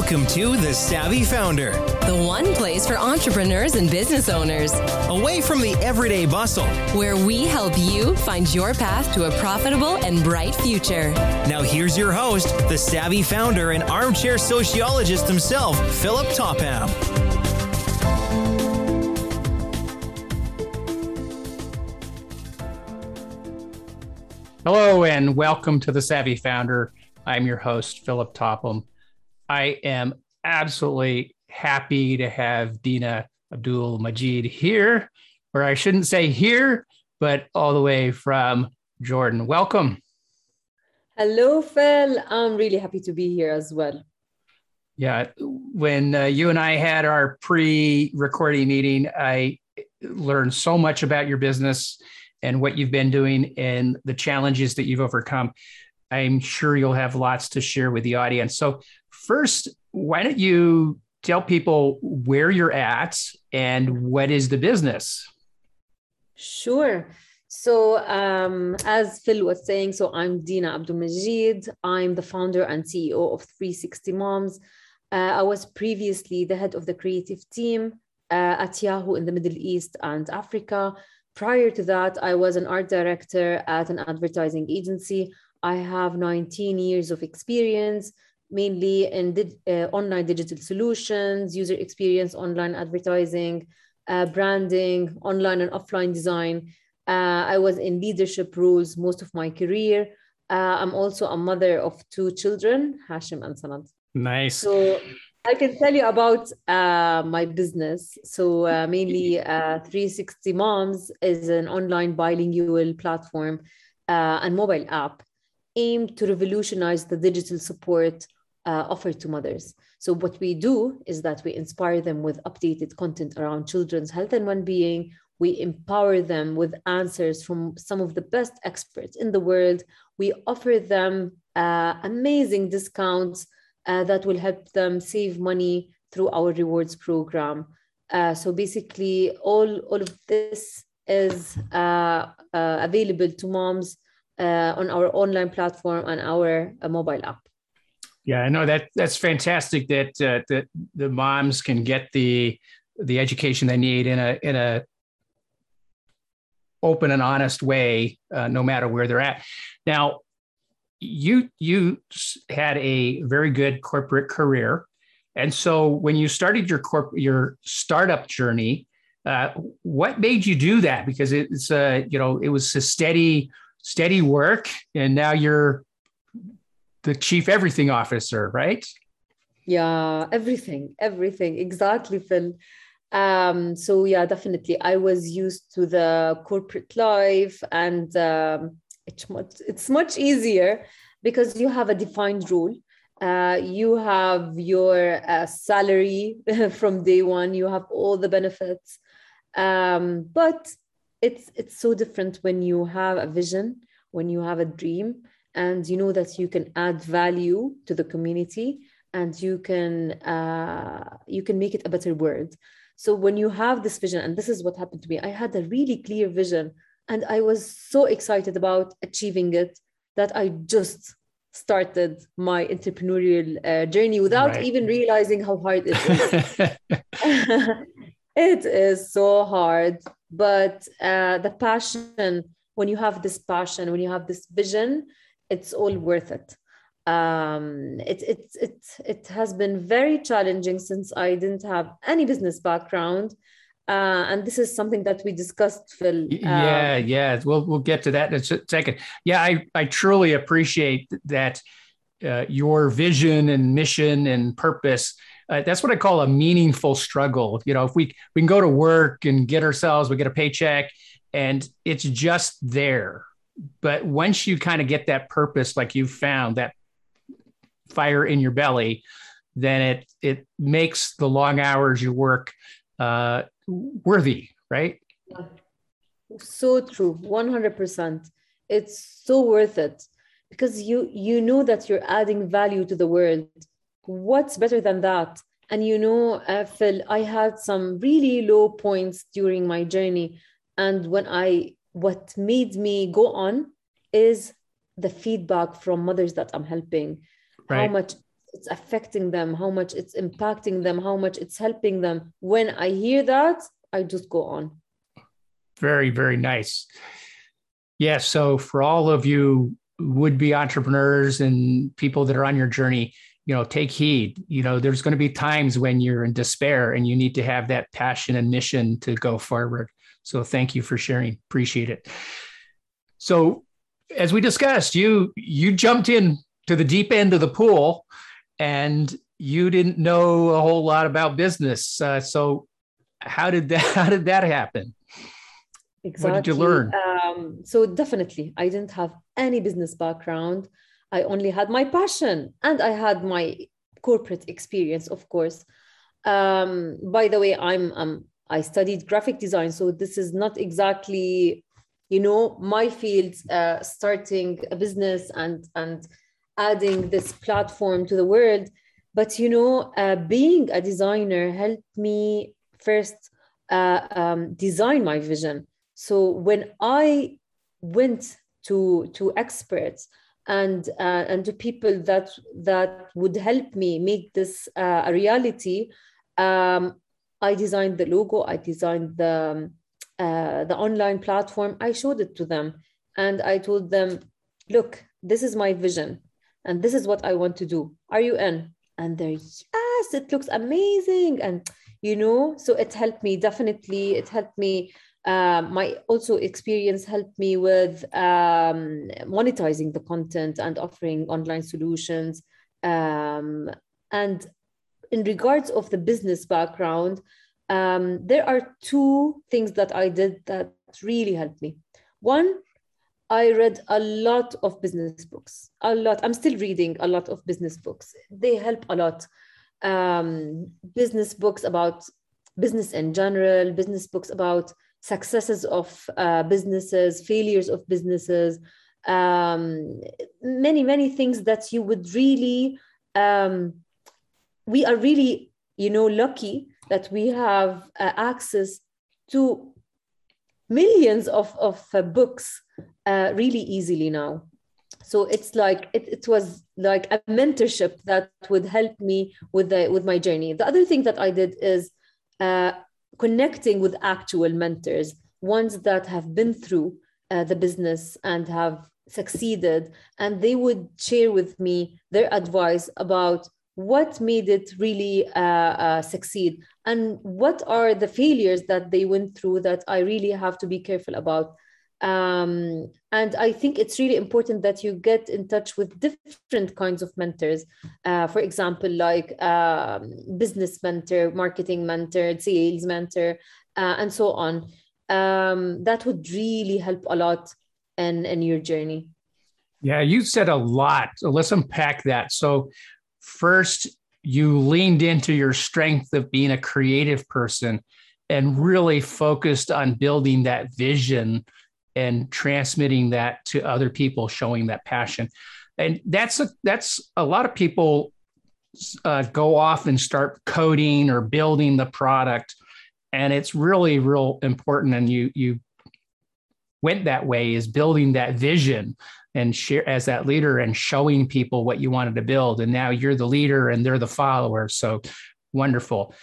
Welcome to The Savvy Founder, the one place for entrepreneurs and business owners, away from the everyday bustle, where we help you find your path to a profitable and bright future. Now, here's your host, the savvy founder and armchair sociologist himself, Philip Topham. Hello, and welcome to The Savvy Founder. I'm your host, Philip Topham. I am absolutely happy to have Dina Abdul Majeed here, or I shouldn't say here, but all the way from Jordan. Welcome. Hello, Phil. I'm really happy to be here as well. Yeah, when uh, you and I had our pre recording meeting, I learned so much about your business and what you've been doing and the challenges that you've overcome. I'm sure you'll have lots to share with the audience. So, first, why don't you tell people where you're at and what is the business? Sure. So, um, as Phil was saying, so I'm Dina Abdul Majeed. I'm the founder and CEO of 360 Moms. Uh, I was previously the head of the creative team uh, at Yahoo in the Middle East and Africa. Prior to that, I was an art director at an advertising agency. I have 19 years of experience mainly in di- uh, online digital solutions, user experience, online advertising, uh, branding, online and offline design. Uh, I was in leadership roles most of my career. Uh, I'm also a mother of two children, Hashim and Sanad. Nice. So I can tell you about uh, my business. So uh, mainly 360 Moms is an online bilingual platform and mobile app aimed to revolutionize the digital support uh, offered to mothers. So, what we do is that we inspire them with updated content around children's health and well being. We empower them with answers from some of the best experts in the world. We offer them uh, amazing discounts uh, that will help them save money through our rewards program. Uh, so, basically, all, all of this is uh, uh, available to moms on our online platform and our mobile app. Yeah, I know that that's fantastic that uh, that the moms can get the the education they need in a in a open and honest way, uh, no matter where they're at. Now, you you had a very good corporate career, and so when you started your corp your startup journey, uh, what made you do that? Because it's uh, you know it was a steady steady work, and now you're the chief everything officer, right? Yeah, everything, everything. Exactly, Phil. Um, so yeah, definitely. I was used to the corporate life, and um, it's much it's much easier because you have a defined role. Uh, you have your uh, salary from day one. You have all the benefits, um, but it's it's so different when you have a vision, when you have a dream, and you know that you can add value to the community and you can uh, you can make it a better world so when you have this vision and this is what happened to me i had a really clear vision and i was so excited about achieving it that i just started my entrepreneurial uh, journey without right. even realizing how hard it is it is so hard but uh, the passion when you have this passion when you have this vision it's all worth it um, it, it, it, it has been very challenging since I didn't have any business background. Uh, and this is something that we discussed, Phil. Uh, yeah, yeah. We'll, we'll get to that in a second. Yeah, I, I truly appreciate that uh, your vision and mission and purpose. Uh, that's what I call a meaningful struggle. You know, if we, we can go to work and get ourselves, we get a paycheck and it's just there but once you kind of get that purpose like you found that fire in your belly then it it makes the long hours you work uh, worthy right? So true 100% it's so worth it because you you know that you're adding value to the world. What's better than that? And you know uh, phil i had some really low points during my journey and when i what made me go on is the feedback from mothers that I'm helping. Right. How much it's affecting them, how much it's impacting them, how much it's helping them. When I hear that, I just go on. Very, very nice. Yeah. So for all of you would be entrepreneurs and people that are on your journey, you know, take heed. You know, there's going to be times when you're in despair and you need to have that passion and mission to go forward. So thank you for sharing. Appreciate it. So as we discussed, you you jumped in to the deep end of the pool and you didn't know a whole lot about business. Uh, so how did that how did that happen? Exactly. What did you learn? Um, so definitely, I didn't have any business background. I only had my passion, and I had my corporate experience, of course. Um, by the way, I'm um, I studied graphic design, so this is not exactly, you know, my field. Uh, starting a business and and adding this platform to the world, but you know, uh, being a designer helped me first uh, um, design my vision so when I went to to experts and uh, and to people that that would help me make this uh, a reality, um, I designed the logo. I designed the uh, the online platform. I showed it to them, and I told them, "Look, this is my vision, and this is what I want to do. Are you in?" And they're yes, it looks amazing, and you know, so it helped me definitely. It helped me um, my also experience helped me with um, monetizing the content and offering online solutions um, and in regards of the business background um, there are two things that i did that really helped me. One i read a lot of business books a lot. I'm still reading a lot of business books. They help a lot. Um, business books about business in general business books about successes of uh, businesses, failures of businesses, um, many, many things that you would really, um, we are really, you know, lucky that we have uh, access to millions of, of uh, books uh, really easily now. So it's like it, it was like a mentorship that would help me with the with my journey. The other thing that I did is uh, connecting with actual mentors, ones that have been through uh, the business and have succeeded, and they would share with me their advice about what made it really uh, uh, succeed and what are the failures that they went through that I really have to be careful about um, and I think it's really important that you get in touch with different kinds of mentors. Uh, for example, like um, business mentor, marketing mentor, sales mentor, uh, and so on. Um, that would really help a lot in, in your journey. Yeah, you said a lot. So let's unpack that. So, first, you leaned into your strength of being a creative person and really focused on building that vision and transmitting that to other people, showing that passion. And that's a that's a lot of people uh, go off and start coding or building the product, and it's really real important. And you you went that way is building that vision and share as that leader and showing people what you wanted to build. And now you're the leader and they're the follower. So wonderful.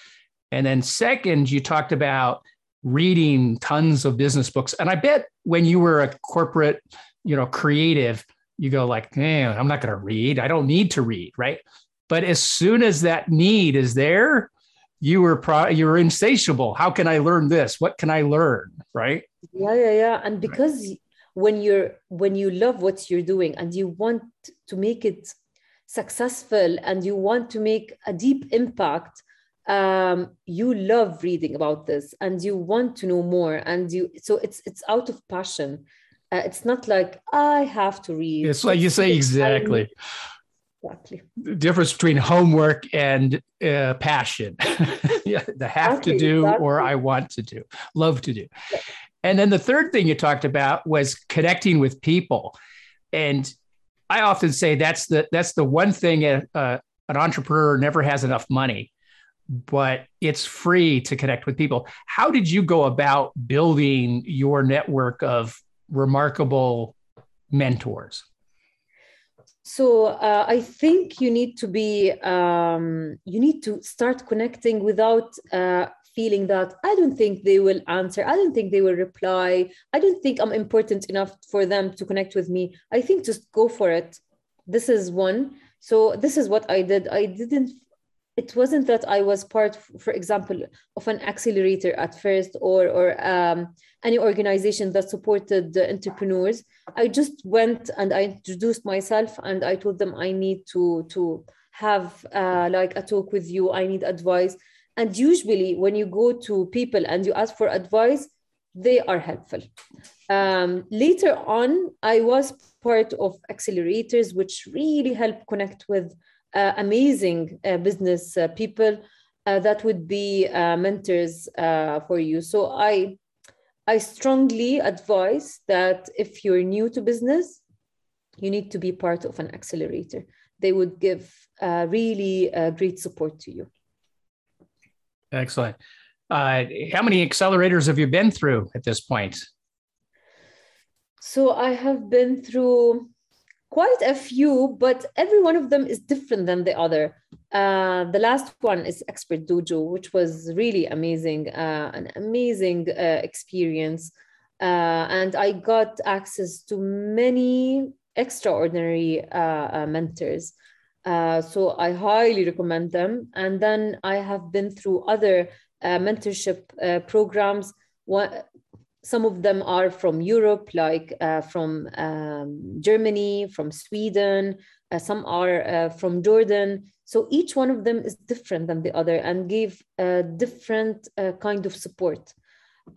And then second, you talked about reading tons of business books. And I bet when you were a corporate, you know, creative, you go like, man, I'm not going to read. I don't need to read, right? But as soon as that need is there, you were pro- you were insatiable. How can I learn this? What can I learn? Right? Yeah, yeah, yeah. And because right. when you're when you love what you're doing and you want to make it successful and you want to make a deep impact, um, you love reading about this and you want to know more and you so it's it's out of passion uh, it's not like i have to read it's like you say exactly exactly the difference between homework and uh, passion yeah the have exactly, to do exactly. or i want to do love to do. And then the third thing you talked about was connecting with people and i often say that's the that's the one thing a, uh, an entrepreneur never has enough money but it's free to connect with people. How did you go about building your network of remarkable mentors? So uh, I think you need to be um, you need to start connecting without uh, feeling that I don't think they will answer. I don't think they will reply. I don't think I'm important enough for them to connect with me. I think just go for it. This is one. So this is what I did. I didn't it wasn't that I was part, for example, of an accelerator at first or, or um, any organization that supported the entrepreneurs. I just went and I introduced myself and I told them I need to, to have uh, like a talk with you. I need advice. And usually when you go to people and you ask for advice, they are helpful. Um, later on, I was part of accelerators, which really help connect with uh, amazing uh, business uh, people that would be mentors for you. So I, I strongly advise that if you're new to business, you need to be part of an accelerator. They would give really great support to you. Excellent. Uh, how many accelerators have you been through at this point? So I have been through quite a few, but every one of them is different than the other. Uh, the last one is Expert Dojo, which was really amazing, uh, an amazing uh, experience. Uh, and I got access to many extraordinary uh, uh, so I highly recommend them. And then I have been through other mentorship programs. One, some of them are from Europe, like uh, from um, Germany, from Sweden. Uh, some are uh, from Jordan. So each one of them is different than the other and give a different uh, kind of support.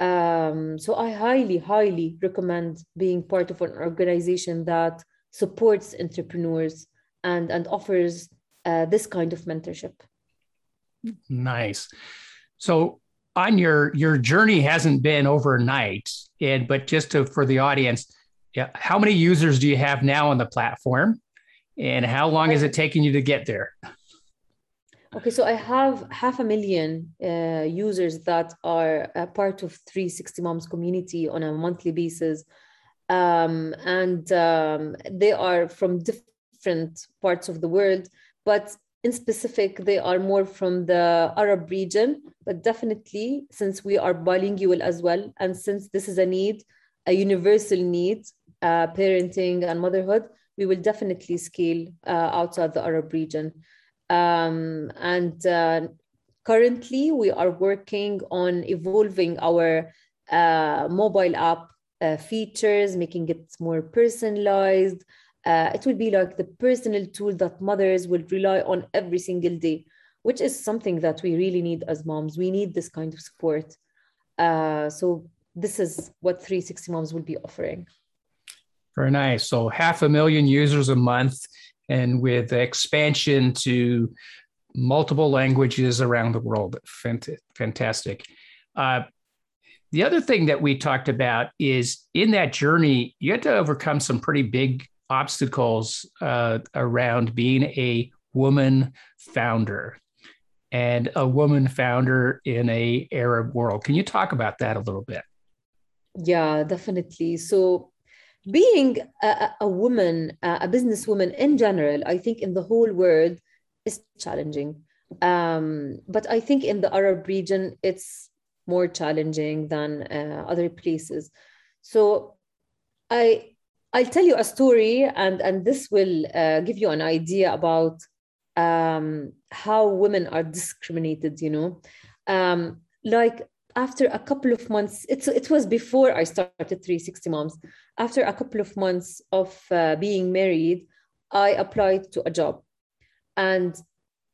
Um, so I highly, highly recommend being part of an organization that supports entrepreneurs and, and offers uh, this kind of mentorship. Nice. So on your your journey hasn't been overnight and but just to for the audience yeah, how many users do you have now on the platform and how long is it taking you to get there okay so i have half a million uh, users that are a part of 360 moms community on a monthly basis um, and um, they are from different parts of the world but in specific, they are more from the Arab region, but definitely since we are bilingual as well, and since this is a need, a universal need, uh, parenting and motherhood, we will definitely scale uh, outside the Arab region. Um, and uh, currently, we are working on evolving our uh, mobile app uh, features, making it more personalized, uh, it will be like the personal tool that mothers will rely on every single day, which is something that we really need as moms. We need this kind of support. Uh, so this is what 360 Moms will be offering. Very nice. So half a million users a month, and with expansion to multiple languages around the world. Fantastic. Uh, the other thing that we talked about is in that journey, you had to overcome some pretty big obstacles uh, around being a woman founder and a woman founder in a Arab world. Can you talk about that a little bit? Yeah, definitely. So being a, a woman, a businesswoman in general, I think in the whole world is challenging. Um, but I think in the Arab region, it's more challenging than uh, other places. So I I'll tell you a story, and, and this will uh, give you an idea about um, how women are discriminated, you know. Um, like after a couple of months, it's, it was before I started 360 Moms. After a couple of months of uh, being married, I applied to a job. And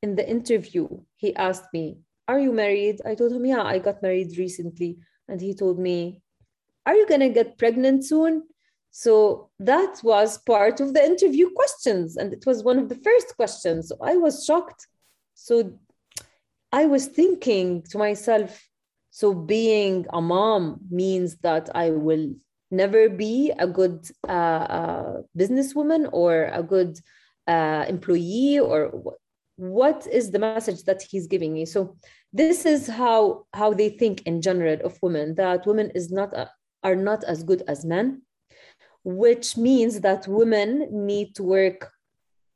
in the interview, he asked me, Are you married? I told him, Yeah, I got married recently. And he told me, Are you going to get pregnant soon? So that was part of the interview questions. And it was one of the first questions. So I was shocked. So I was thinking to myself, so being a mom means that I will never be a good uh, uh, businesswoman or a good uh, employee or what is the message that he's giving me so this is how how they think in general of women that women is not a, are not as good as men which means that women need to work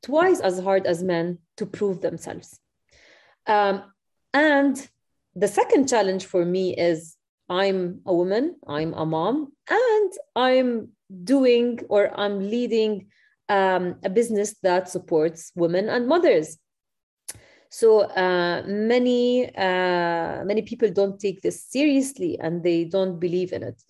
twice as hard as men to prove themselves. Um, and the second challenge for me is I'm a woman, I'm a mom, and I'm doing or I'm leading um, a business that supports women and mothers. So uh, many uh, many people don't take this seriously and they don't believe in it.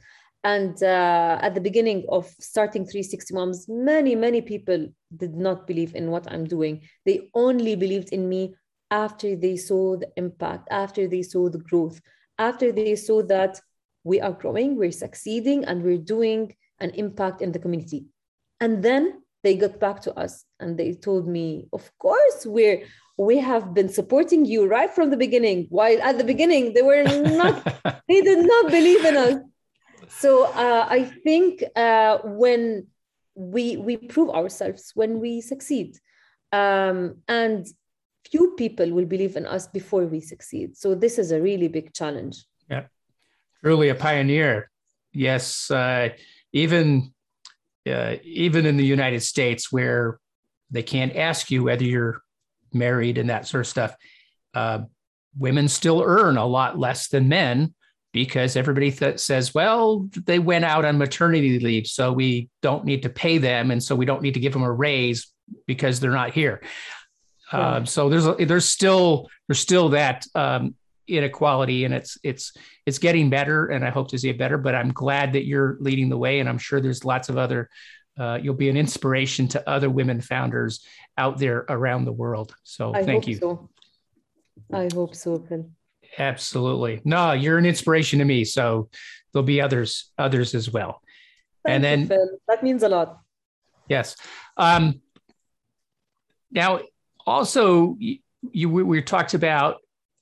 And uh, at the beginning of starting 360 Moms, many many people did not believe in what I'm doing. They only believed in me after they saw the impact, after they saw the growth, after they saw that we are growing, we're succeeding, and we're doing an impact in the community. And then they got back to us and they told me, of course, we're we have been supporting you right from the beginning. While at the beginning they were not, they did not believe in us. So uh, I think uh, when we we prove ourselves, when we succeed, um, and few people will believe in us before we succeed. So this is a really big challenge. Yeah, truly a pioneer. Yes, uh, even uh, even in the United States, where they can't ask you whether you're married and that sort of stuff, uh, women still earn a lot less than men because everybody th- says, well, they went out on maternity leave, so we don't need to pay them, and so we don't need to give them a raise because they're not here. Um, so there's there's still there's still that um, inequality, and it's it's it's getting better, and I hope to see it better. But I'm glad that you're leading the way, and I'm sure there's lots of other. Uh, you'll be an inspiration to other women founders out there around the world. So I thank you. So. I hope so, Phil. Absolutely. No, you're an inspiration to me. So there'll be others others as well. Thank and then you, Phil. that means a lot. Yes. Um, now, also you, you we talked about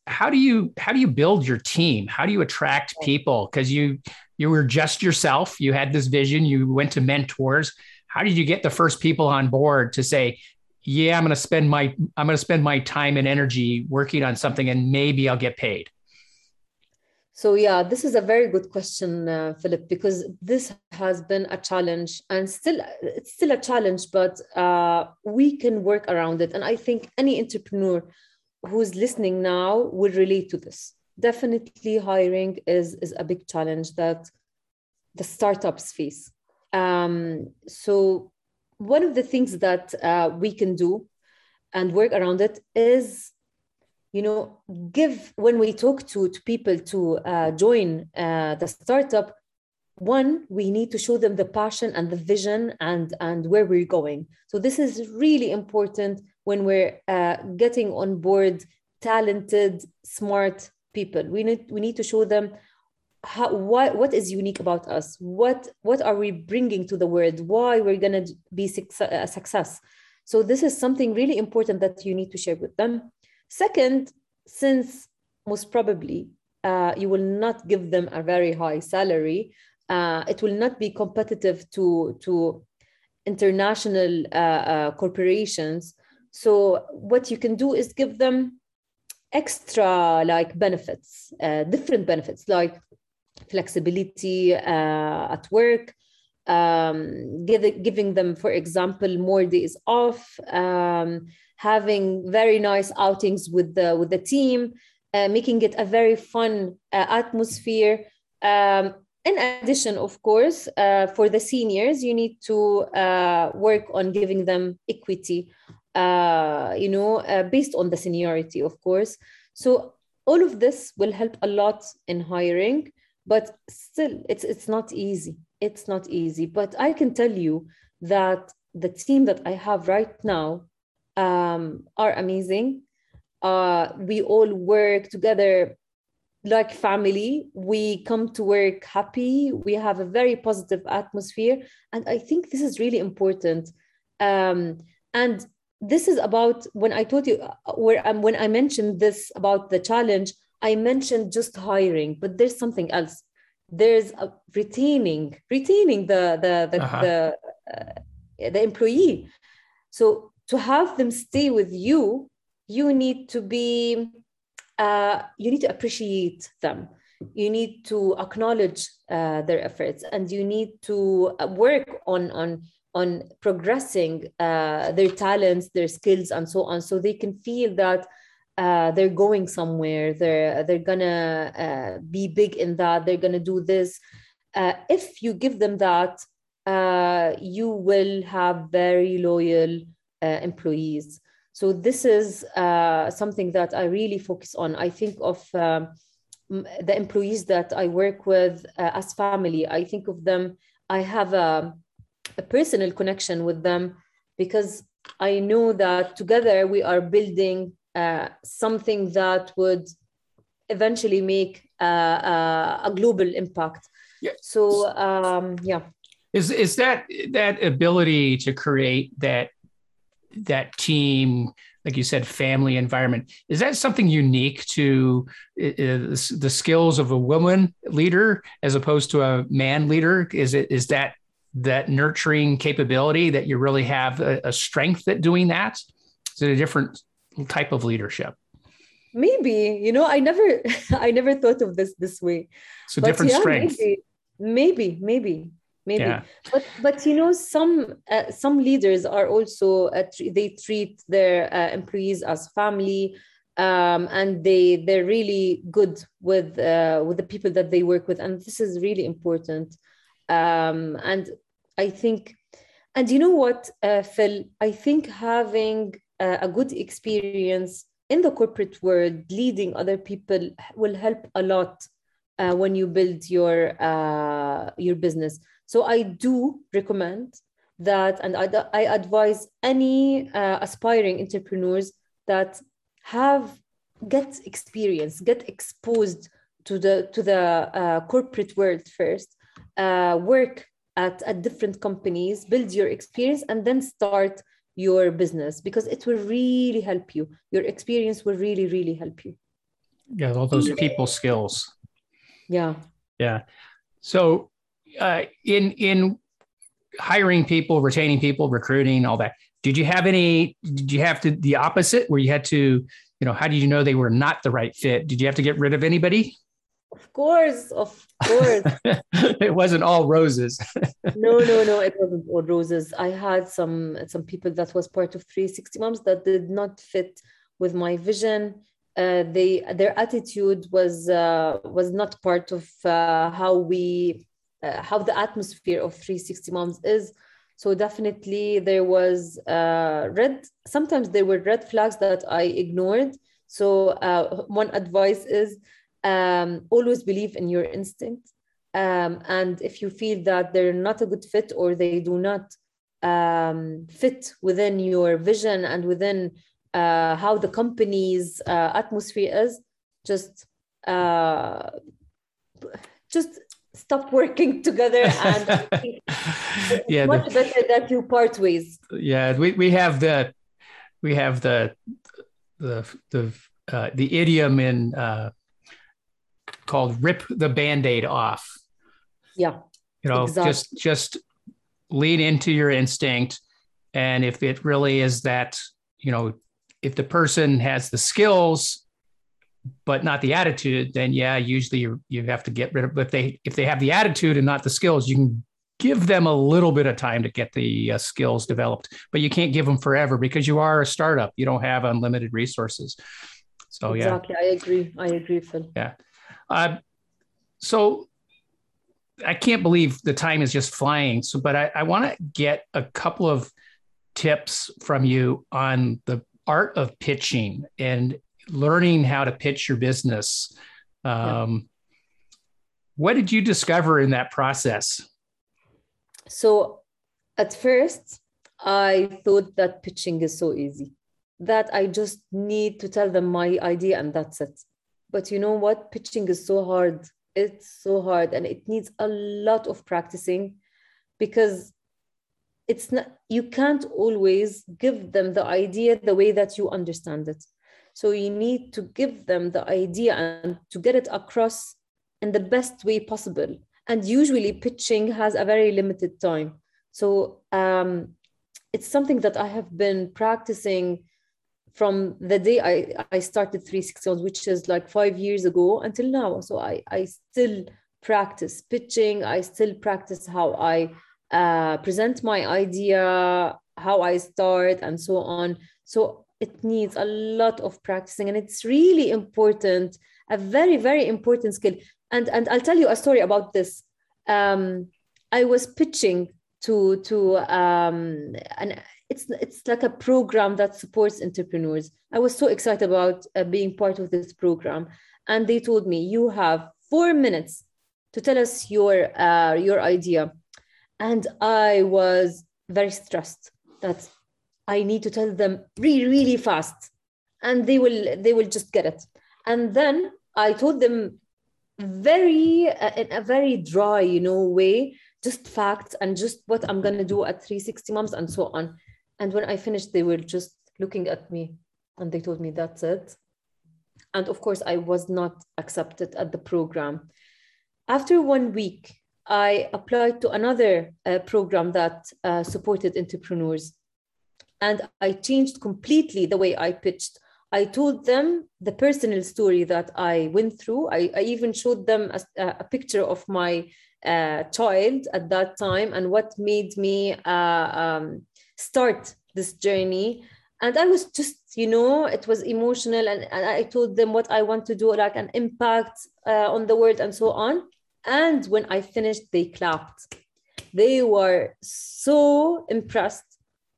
how do you how do you build your team how do you attract people because you you were just yourself you had this vision you went to mentors how did you get the first people on board to say yeah i'm going to spend my i'm going to spend my time and energy working on something and maybe i'll get paid so yeah, this is a very good question, uh, Philip, because this has been a challenge and still it's still a challenge, but uh, we can work around it. And I think any entrepreneur who's listening now will relate to this. Definitely, hiring is is a big challenge that the startups face. Um, so one of the things that uh, we can do and work around it is you know give when we talk to, to people to uh, join uh, the startup one we need to show them the passion and the vision and and where we're going. So this is really important when we're uh, getting on board talented smart people. We need we need to show them how what what is unique about us? What what are we bringing to the world? Why we're going to be a success? So this is something really important that you need to share with them. Second, since most probably uh, you will not give them a very high salary, uh, it will not be competitive to, to international uh, uh corporations. So what you can do is give them extra like benefits, uh, different benefits like flexibility uh, at work, um, give, giving them, for example, more days off, um, having very nice outings with the with the team, uh, making it a very fun uh, atmosphere. Um, in addition, of course, uh, for the seniors, you need to uh, work on giving them equity, uh, you know, based on the seniority, of course. So all of this will help a lot in hiring, but still, it's it's not easy. It's not easy. But I can tell you that the team that I have right now um, are amazing. Uh, we all work together like family. We come to work happy. We have a very positive atmosphere. And I think this is really important. Um, and this is about when I told you, uh, where um, when I mentioned this about the challenge, I mentioned just hiring, but there's something else. There's a retaining, retaining the the the uh-huh. the, uh, the employee. So to have them stay with you you need to be uh, you need to appreciate them you need to acknowledge uh, their efforts and you need to uh, work on on on progressing uh, their talents, their skills, and so on, so they can feel that uh, they're going somewhere. They're they're gonna uh, be big in that. They're gonna do this. Uh, if you give them that, uh, you will have very loyal uh, employees. So this is something that I really focus on. I think of. Um, the employees that I work with as family, I think of them. I have a a personal connection with them because I know that together we are building uh, something that would eventually make uh, uh, a global impact. Yeah. So um, yeah. Is is that that ability to create that that team, like you said, family environment? Is that something unique to the skills of a woman leader as opposed to a man leader? Is it is that that nurturing capability that you really have a, a strength at doing that? Is it a different type of leadership? Maybe, you know, I never I never thought of this this way. So but different yeah, strength. Maybe, maybe, maybe. maybe. Yeah. But but you know, some uh, some leaders are also uh, they treat their uh, employees as family. Um, and they they're really good with uh, with the people that they work with, and this is really important. Um, and I think, and you know what, uh, Phil, I think having uh, a good experience in the corporate world, leading other people will help a lot uh, when you build your uh, your business. So I do recommend that, and I, I advise any uh, aspiring entrepreneurs that have get experience, get exposed to the to the uh, corporate world first, work at, at different companies, build your experience, and then start your business because it will really help you. Your experience will really, really help you. Yeah, all those people skills. Yeah. Yeah. So, uh, in in hiring people, retaining people, recruiting, all that. Did you have any? Did you have to the opposite where you had to? You know, how did you know they were not the right fit? Did you have to get rid of anybody? Of course, of course. it wasn't all roses. no, no, no, it wasn't all roses. I had some some people that was part of 360 Moms that did not fit with my vision. Uh, they their attitude was uh, was not part of uh, how we uh, how the atmosphere of 360 Moms is. So definitely there was uh, red. Sometimes there were red flags that I ignored. So uh, one advice is um, always believe in your instinct. Um, and if you feel that they're not a good fit or they do not um, fit within your vision and within uh, how the company's uh, atmosphere is, just uh, just stop working together and yeah, much the, better that you part ways. Yeah, we, we have the we have the the the uh, the idiom in uh, called rip the band-aid off yeah you know exactly. just just lean into your instinct and if it really is that you know if the person has the skills but not the attitude then yeah usually you, you have to get rid of but if they if they have the attitude and not the skills you can give them a little bit of time to get the uh, skills developed but you can't give them forever because you are a startup you don't have unlimited resources so yeah. exactly. i agree i agree phil yeah uh, so I can't believe the time is just flying. So, but I, I want to get a couple of tips from you on the art of pitching and learning how to pitch your business. Um, yeah. What did you discover in that process? So, at first, I thought that pitching is so easy, that I just need to tell them my idea and that's it. But you know what? Pitching is so hard. It's so hard and it needs a lot of practicing because it's not you can't always give them the idea the way that you understand it. So you need to give them the idea and to get it across in the best way possible. And usually pitching has a very limited time. So um, it's something that I have been practicing from the day I, I started 360 which is like five years ago until now. So I, I still practice pitching. I still practice how I uh, present my idea, how I start, and so on. So it needs a lot of practicing, and it's really important, a very, very important skill. And and I'll tell you a story about this. Um, I was pitching to to um, an it's it's like a program that supports entrepreneurs. I was so excited about uh, being part of this program, and they told me you have four minutes to tell us your uh, your idea, and I was very stressed that I need to tell them really really fast, and they will they will just get it. And then I told them very uh, in a very dry you know way just facts and just what i'm going to do at 360 moms and so on and when I finished, they were just looking at me and they told me that's it. And of course, I was not accepted at the program. After one week, I applied to another uh, program that uh, supported entrepreneurs. And I changed completely the way I pitched. I told them the personal story that I went through. I, I even showed them a, a picture of my uh, child at that time and what made me uh, um, start this journey. And i was just you know it was emotional and, and i told them what i want to do like an impact uh, on the world and so on. And when i finished they clapped. They were so impressed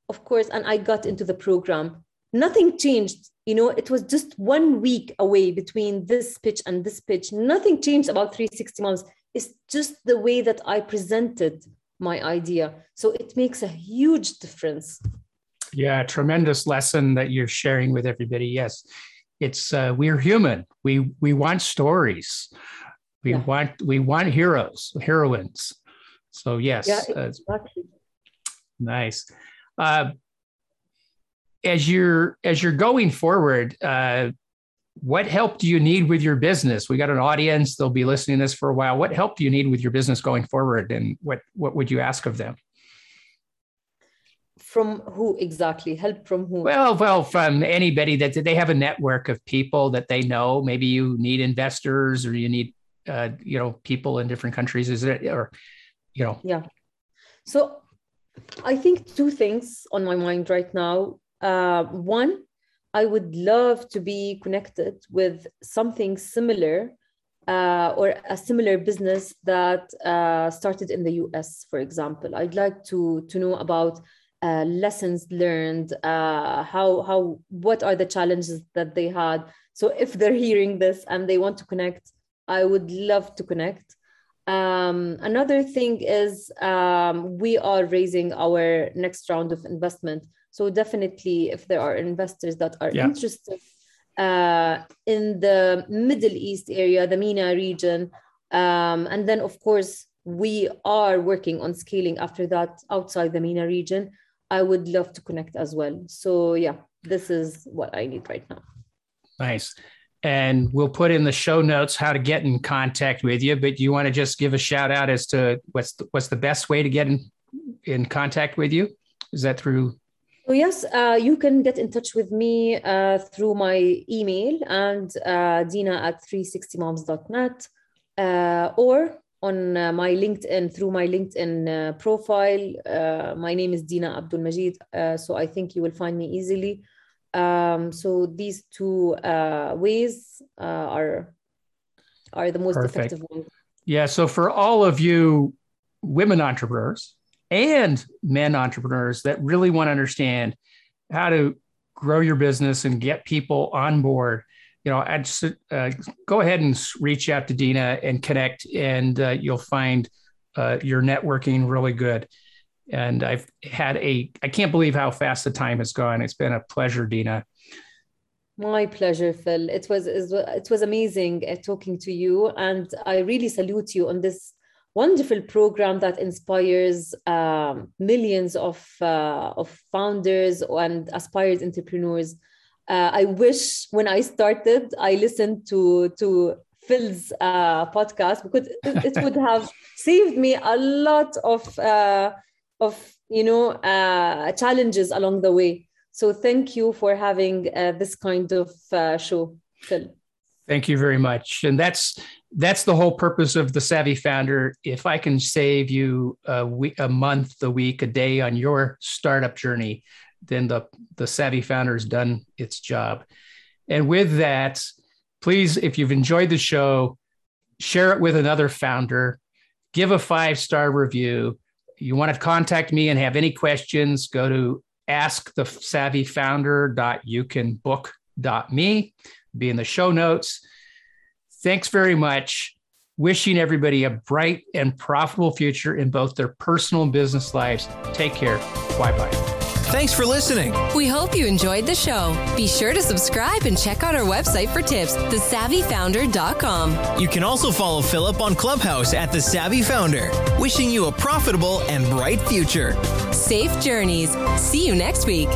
of course and i got into the program. Nothing changed you know it was just one week away between this pitch and this pitch. Nothing changed about 360 moms it's just the way that i presented my idea. So it makes a huge difference. Yeah, tremendous lesson that you're sharing with everybody. Yes, it's uh, we're human. We we want stories. We yeah. want we want heroes, heroines. So yes, yeah, uh, exactly. Uh, nice. Uh, as you're as you're going forward, uh, what help do you need with your business? We got an audience; they'll be listening to this for a while. What help do you need with your business going forward, and what what would you ask of them? From who exactly? Help from who? Well, well, from anybody that they have a network of people that they know. Maybe you need investors, or you need, uh, you know, people in different countries. Is it or, you know? Yeah. So, I think two things on my mind right now. Uh, one I would love to be connected with something similar uh, or a similar business that uh, started in the US, for example. I'd like to, to know about uh, lessons learned, uh, how, how, what are the challenges that they had. So if they're hearing this and they want to connect, I would love to connect. Um, another thing is um, we are raising our next round of investment so definitely, if there are investors that are yeah. interested uh, in the Middle East area, the MENA region, um, and then of course we are working on scaling after that outside the MENA region. I would love to connect as well. So yeah, this is what I need right now. Nice. And we'll put in the show notes how to get in contact with you. But you want to just give a shout out as to what's the, what's the best way to get in in contact with you? Is that through so yes, uh, you can get in touch with me uh, through my email and uh, dina at 360moms.net uh, or on uh, my LinkedIn through my LinkedIn uh, profile. my name is Dina Abdul Majeed, so I think you will find me easily. Um, so these two uh, ways uh, are are the most Perfect. effective ones. Yeah. So for all of you women entrepreneurs and men entrepreneurs that really want to understand how to grow your business and get people on board you know I'd, uh, go ahead and reach out to dina and connect and uh, you'll find uh, your networking really good and i've had a i can't believe how fast the time has gone. It's been a pleasure dina. My pleasure phil. It was it was amazing uh, talking to you. And i really salute you on this wonderful program that inspires um, millions of, uh, of founders and aspired entrepreneurs. Uh, I wish when I started, I listened to, to Phil's uh, podcast because it, it would have saved me a lot of, uh, of you know, uh, challenges along the way. So thank you for having uh, this kind of uh, show, Phil. Thank you very much. And that's that's the whole purpose of the Savvy Founder. If I can save you a week, a month, a week, a day on your startup journey, then the the Savvy Founder has done its job. And with that, please, if you've enjoyed the show, share it with another founder. Give a five star review. You want to contact me and have any questions? Go to askthesavvyfounder.youcanbook.me. Be in the show notes Thanks very much. Wishing everybody a bright and profitable future in both their personal and business lives. Take care. Bye bye. Thanks for listening. We hope you enjoyed the show. Be sure to subscribe and check out our website for tips, thesavvyfounder.com. You can also follow Philip on Clubhouse at The Savvy Founder. Wishing you a profitable and bright future. Safe journeys. See you next week.